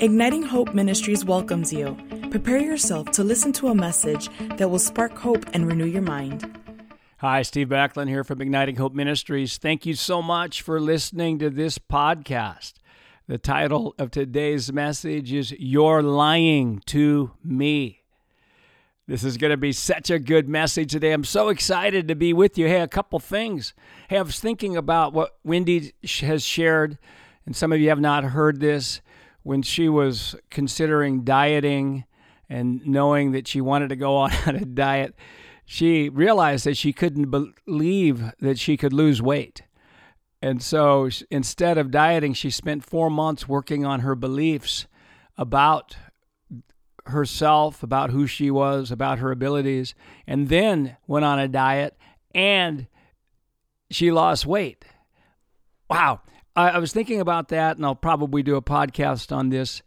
Igniting Hope Ministries welcomes you. Prepare yourself to listen to a message that will spark hope and renew your mind. Hi, Steve Backlund here from Igniting Hope Ministries. Thank you so much for listening to this podcast. The title of today's message is You're Lying to Me. This is going to be such a good message today. I'm so excited to be with you. Hey, a couple things. Hey, I was thinking about what Wendy has shared, and some of you have not heard this when she was considering dieting and knowing that she wanted to go on a diet, she realized that she couldn't believe that she could lose weight. And so instead of dieting, she spent four months working on her beliefs about herself, about who she was, about her abilities, and then went on a diet and she lost weight. Wow. I, I was thinking about that, and I'll probably do a podcast on this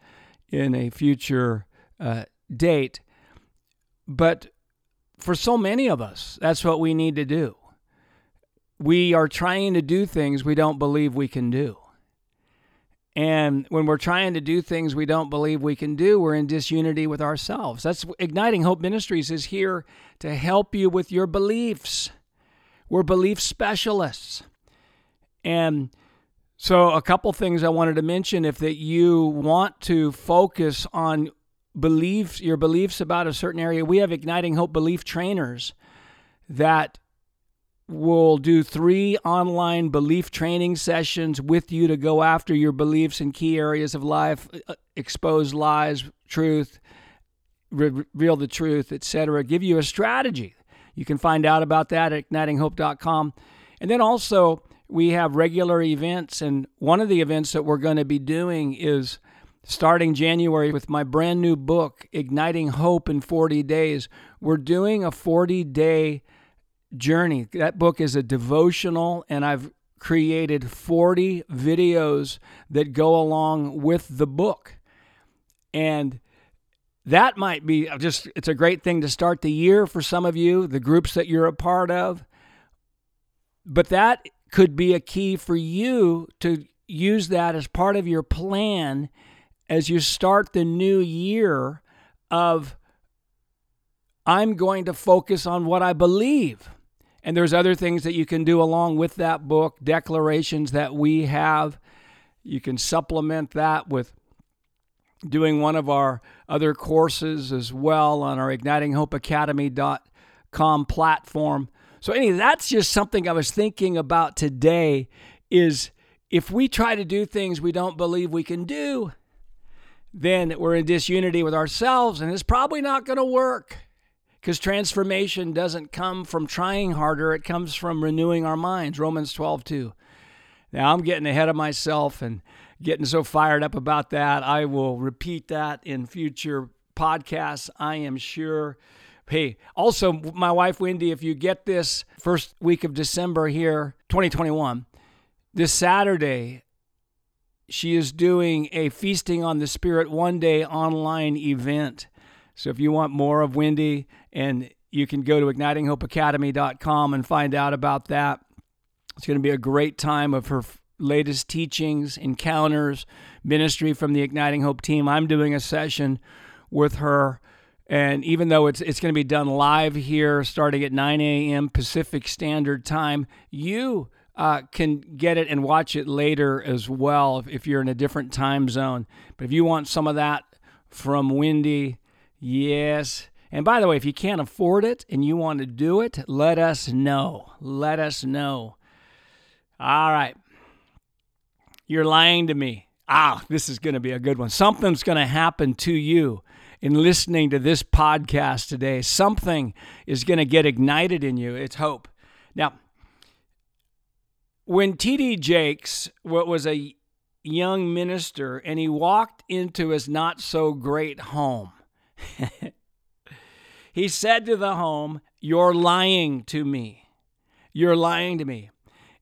in a future uh, date. But for so many of us, that's what we need to do. We are trying to do things we don't believe we can do. And when we're trying to do things we don't believe we can do, we're in disunity with ourselves. That's Igniting Hope Ministries is here to help you with your beliefs. We're belief specialists. And so, a couple things I wanted to mention if that you want to focus on beliefs, your beliefs about a certain area, we have Igniting Hope belief trainers that will do three online belief training sessions with you to go after your beliefs in key areas of life, uh, expose lies, truth, reveal the truth, etc. Give you a strategy. You can find out about that at ignitinghope.com. And then also, we have regular events, and one of the events that we're going to be doing is starting January with my brand new book, Igniting Hope in 40 Days. We're doing a 40 day journey. That book is a devotional, and I've created 40 videos that go along with the book. And that might be just, it's a great thing to start the year for some of you, the groups that you're a part of. But that could be a key for you to use that as part of your plan as you start the new year of I'm going to focus on what I believe. And there's other things that you can do along with that book, declarations that we have. You can supplement that with doing one of our other courses as well on our ignitinghopeacademy.com platform. So, anyway, that's just something I was thinking about today is if we try to do things we don't believe we can do, then we're in disunity with ourselves and it's probably not going to work because transformation doesn't come from trying harder, it comes from renewing our minds. Romans 12, 2. Now, I'm getting ahead of myself and getting so fired up about that. I will repeat that in future podcasts, I am sure. Hey, also, my wife Wendy, if you get this first week of December here, 2021, this Saturday, she is doing a Feasting on the Spirit one day online event. So if you want more of Wendy, and you can go to ignitinghopeacademy.com and find out about that. It's going to be a great time of her latest teachings, encounters, ministry from the Igniting Hope team. I'm doing a session with her and even though it's it's going to be done live here, starting at 9 a.m. Pacific Standard Time, you uh, can get it and watch it later as well if, if you're in a different time zone. But if you want some of that from Wendy, yes. And by the way, if you can't afford it and you want to do it, let us know. Let us know. All right. You're lying to me. Ah, this is going to be a good one. Something's going to happen to you in listening to this podcast today. Something is going to get ignited in you. It's hope. Now, when T.D. Jakes was a young minister and he walked into his not so great home, he said to the home, You're lying to me. You're lying to me.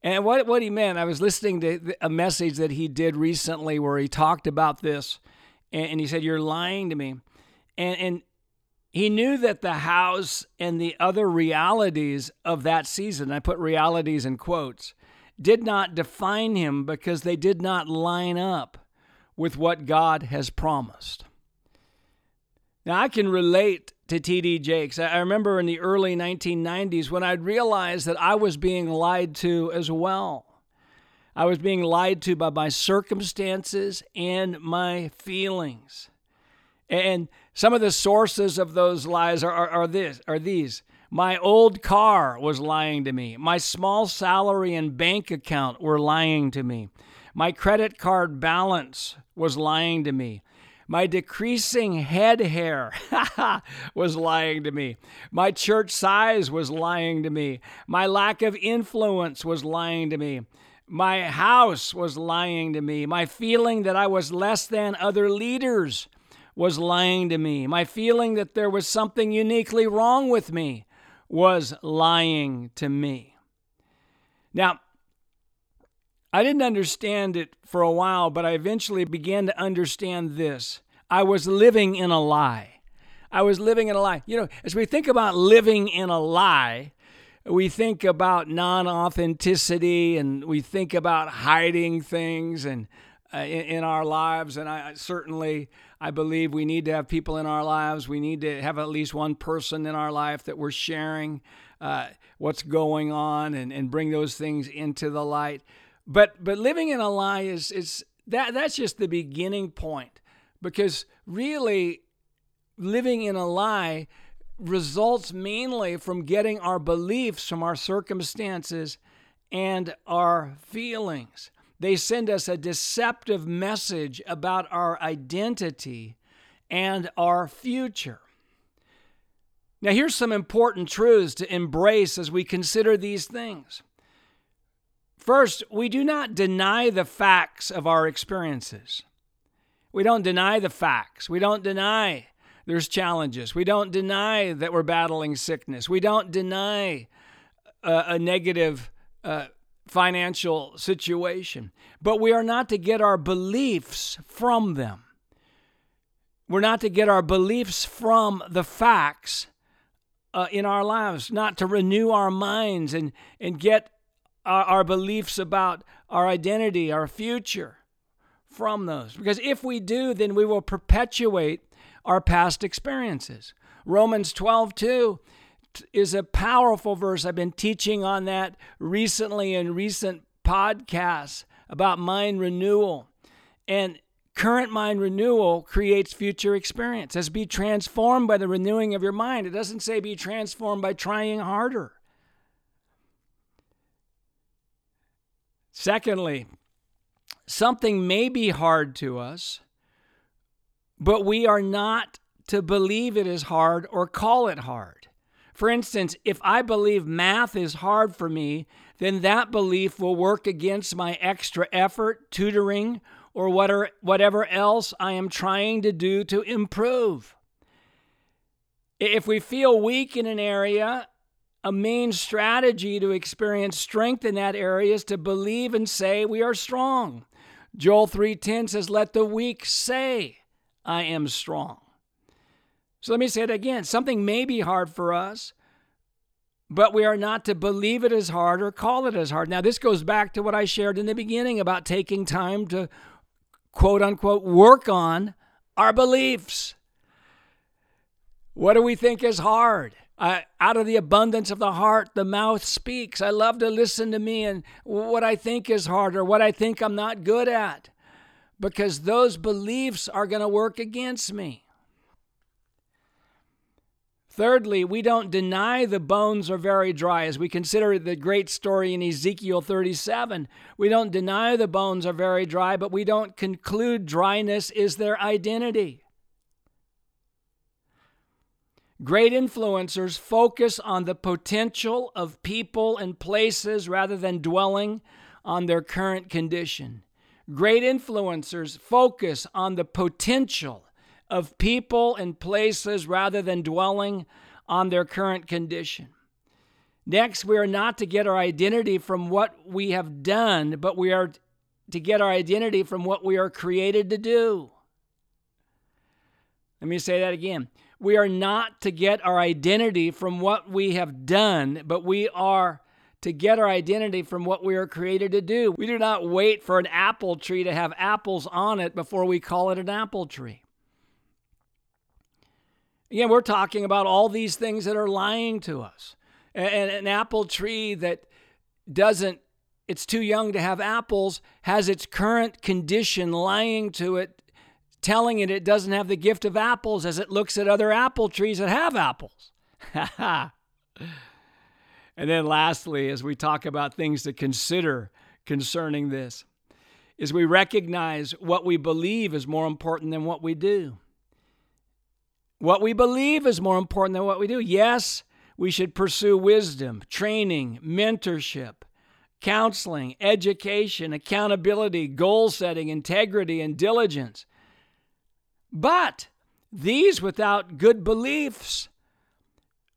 And what, what he meant, I was listening to a message that he did recently where he talked about this, and, he said, You're lying to me and and he knew that the house and the other realities of that season, I put realities in quotes, did not define him because they did not line up with what God has promised. Now, I can relate to TD Jakes. I remember in the early 1990s when I'd realized that I was being lied to as well. I was being lied to by my circumstances and my feelings. And some of the sources of those lies are, are, are, this, are these. My old car was lying to me. My small salary and bank account were lying to me. My credit card balance was lying to me. My decreasing head hair was lying to me. My church size was lying to me. My lack of influence was lying to me. My house was lying to me. My feeling that I was less than other leaders was lying to me. My feeling that there was something uniquely wrong with me was lying to me. Now, I didn't understand it for a while, but I eventually began to understand this. I was living in a lie. I was living in a lie. You know, as we think about living in a lie, we think about non authenticity and we think about hiding things and uh, in, in, our lives. And I certainly, I believe we need to have people in our lives. We need to have at least one person in our life that we're sharing uh, what's going on and, and bring those things into the light. But but living in a lie is is that that's just the beginning point because really living in a lie results mainly from getting our beliefs from our circumstances and our feelings. They send us a deceptive message about our identity and our future. Now, here's some important truths to embrace as we consider these things. First, we do not deny the facts of our experiences. We don't deny the facts. We don't deny there's challenges. We don't deny that we're battling sickness. We don't deny a, a negative uh, financial situation. But we are not to get our beliefs from them. We're not to get our beliefs from the facts uh, in our lives, not to renew our minds and, and get our, our beliefs about our identity, our future from those. Because if we do, then we will perpetuate our past experiences. Romans 12, 2 is a powerful verse. I've been teaching on that recently in recent podcasts about mind renewal. And current mind renewal creates future experience. As be transformed by the renewing of your mind. It doesn't say be transformed by trying harder. Secondly, something may be hard to us, but we are not to believe it is hard or call it hard. For instance, if I believe math is hard for me, then that belief will work against my extra effort, tutoring, or whatever else I am trying to do to improve. If we feel weak in an area, a main strategy to experience strength in that area is to believe and say we are strong. Joel 3:10 says let the weak say I am strong. So let me say it again. Something may be hard for us, but we are not to believe it as hard or call it as hard. Now, this goes back to what I shared in the beginning about taking time to quote unquote work on our beliefs. What do we think is hard? Uh, out of the abundance of the heart, the mouth speaks. I love to listen to me and what I think is hard or what I think I'm not good at because those beliefs are going to work against me. Thirdly, we don't deny the bones are very dry. As we consider the great story in Ezekiel 37, we don't deny the bones are very dry, but we don't conclude dryness is their identity. Great influencers focus on the potential of people and places rather than dwelling on their current condition. Great influencers focus on the potential of people and places rather than dwelling on their current condition. Next, we are not to get our identity from what we have done, but we are to get our identity from what we are created to do. Let me say that again. We are not to get our identity from what we have done, but we are to get our identity from what we are created to do. We do not wait for an apple tree to have apples on it before we call it an apple tree. Again, we're talking about all these things that are lying to us. And an apple tree that doesn't, it's too young to have apples, has its current condition lying to it, telling it it doesn't have the gift of apples as it looks at other apple trees that have apples. And then lastly, as we talk about things to consider concerning this, is we recognize what we believe is more important than what we do. What we believe is more important than what we do. Yes, we should pursue wisdom, training, mentorship, counseling, education, accountability, goal setting, integrity, and diligence. But these without good beliefs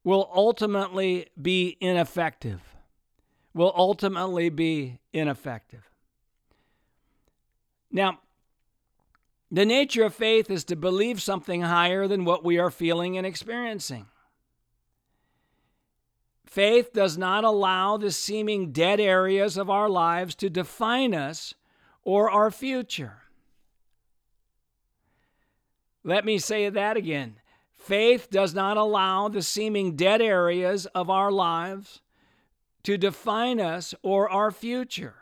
will ultimately be ineffective. Will ultimately be ineffective. Now, the nature of faith is to believe something higher than what we are feeling and experiencing. Faith does not allow the seeming dead areas of our lives to define us or our future. Let me say that again. Faith does not allow the seeming dead areas of our lives to define us or our future.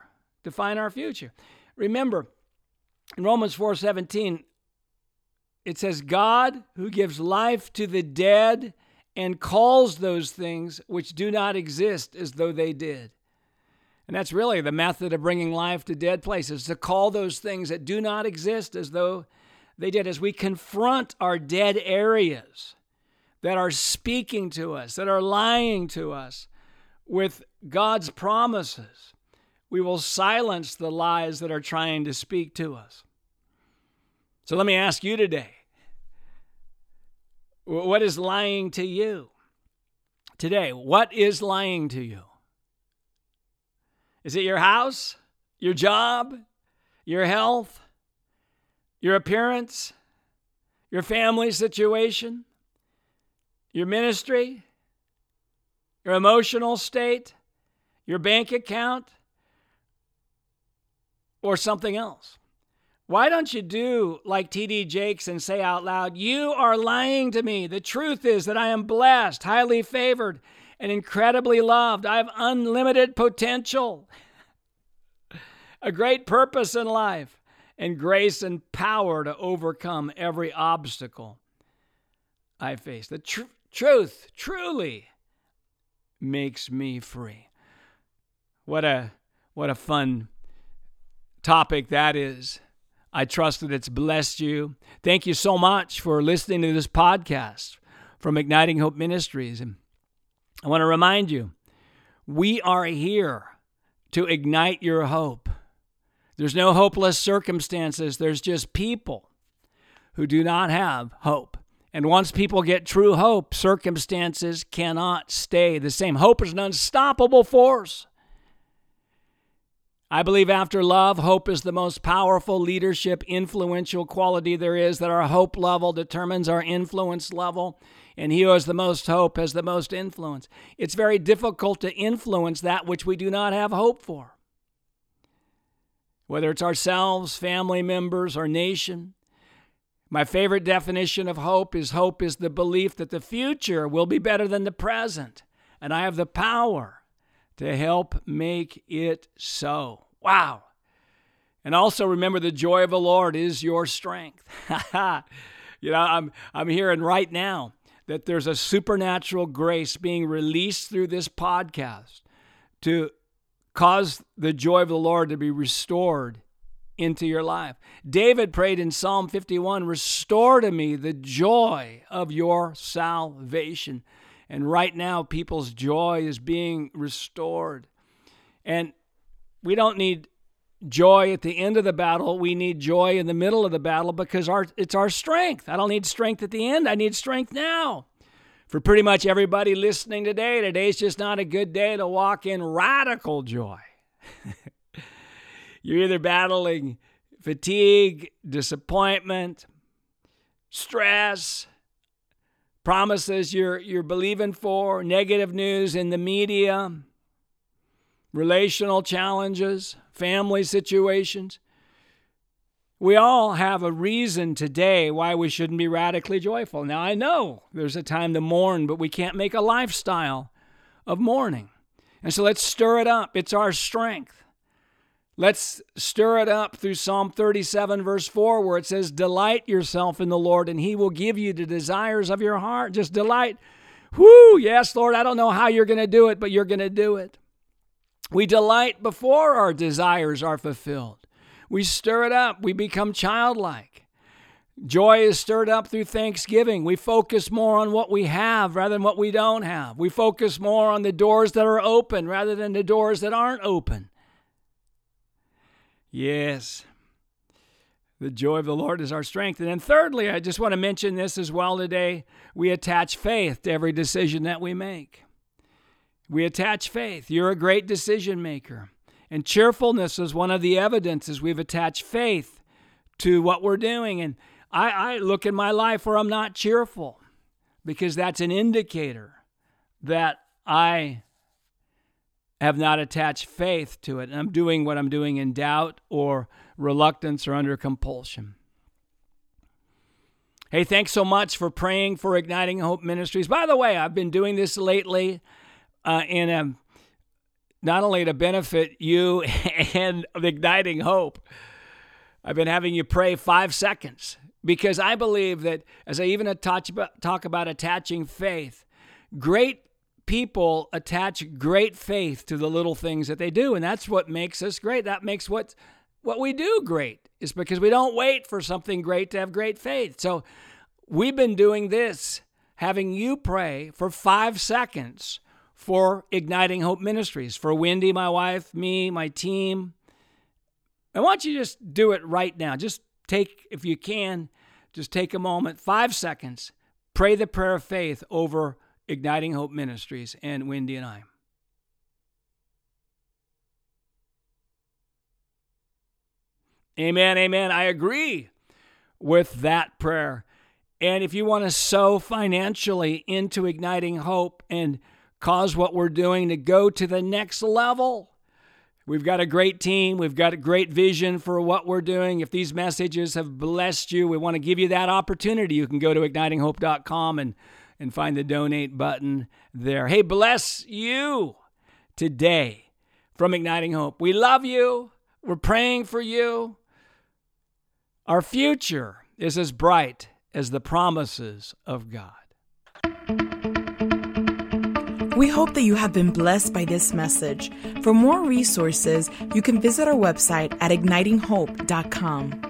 Define our future. Remember, in Romans 4:17 it says God who gives life to the dead and calls those things which do not exist as though they did. And that's really the method of bringing life to dead places to call those things that do not exist as though they did as we confront our dead areas that are speaking to us, that are lying to us with God's promises. We will silence the lies that are trying to speak to us. So let me ask you today what is lying to you? Today, what is lying to you? Is it your house, your job, your health, your appearance, your family situation, your ministry, your emotional state, your bank account, or something else. Why don't you do like TD Jakes and say out loud, You are lying to me. The truth is that I am blessed, highly favored, and incredibly loved. I have unlimited potential, a great purpose in life and grace and power to overcome every obstacle I face. The tr- truth truly makes me free. What a what a fun topic that is. I trust that it's blessed you. Thank you so much for listening to this podcast from Igniting Hope Ministries. And I want to remind you, we are here to ignite your hope. There's no hopeless circumstances, there's just people who do not have hope. And once people get true hope, circumstances cannot stay the same. Hope is an unstoppable force. I believe after love, hope is the most powerful leadership, influential quality there is, that our hope level determines our influence level. And he who has the most hope has the most influence. It's very difficult to influence that which we do not have hope for whether it's ourselves, family members, or nation. My favorite definition of hope is hope is the belief that the future will be better than the present, and I have the power to help make it so. Wow. And also remember the joy of the Lord is your strength. you know, I'm I'm hearing right now that there's a supernatural grace being released through this podcast to Cause the joy of the Lord to be restored into your life. David prayed in Psalm 51 Restore to me the joy of your salvation. And right now, people's joy is being restored. And we don't need joy at the end of the battle. We need joy in the middle of the battle because our, it's our strength. I don't need strength at the end, I need strength now for pretty much everybody listening today, today's just not a good day to walk in radical joy. You're either battling fatigue, disappointment, stress, promises you're, you're believing for, negative news in the media, relational challenges, family situations. We all have a reason today why we shouldn't be radically joyful. Now, I know there's a time to mourn, but we can't make a lifestyle of mourning. And so let's stir it up. It's our strength. Let's stir it up through Psalm 37, verse 4, where it says, Delight yourself in the Lord, and he will give you the desires of your heart. Just delight. Whoo, yes, Lord, I don't know how you're going to do it, but you're going to do it. We delight before our desires are fulfilled. We stir it up. We become childlike. Joy is stirred up through thanksgiving. We focus more on what we have rather than what we don't have. We focus more on the doors that are open rather than the doors that aren't open. Yes, the joy of the Lord is our strength. And then, thirdly, I just want to mention this as well today. We attach faith to every decision that we make. We attach faith. You're a great decision maker. And cheerfulness is one of the evidences we've attached faith to what we're doing. And I, I look in my life where I'm not cheerful because that's an indicator that I have not attached faith to it. And I'm doing what I'm doing in doubt or reluctance or under compulsion. Hey, thanks so much for praying for Igniting Hope Ministries. By the way, I've been doing this lately uh, in a not only to benefit you and igniting hope, I've been having you pray five seconds because I believe that as I even talk about attaching faith, great people attach great faith to the little things that they do, and that's what makes us great. That makes what what we do great is because we don't wait for something great to have great faith. So we've been doing this, having you pray for five seconds for Igniting Hope Ministries, for Wendy, my wife, me, my team. I want you to just do it right now. Just take, if you can, just take a moment, five seconds, pray the prayer of faith over Igniting Hope Ministries and Wendy and I. Amen, amen. I agree with that prayer. And if you want to sow financially into Igniting Hope and cause what we're doing to go to the next level. We've got a great team. We've got a great vision for what we're doing. If these messages have blessed you, we want to give you that opportunity. You can go to ignitinghope.com and, and find the donate button there. Hey, bless you today from Igniting Hope. We love you. We're praying for you. Our future is as bright as the promises of God. We hope that you have been blessed by this message. For more resources, you can visit our website at ignitinghope.com.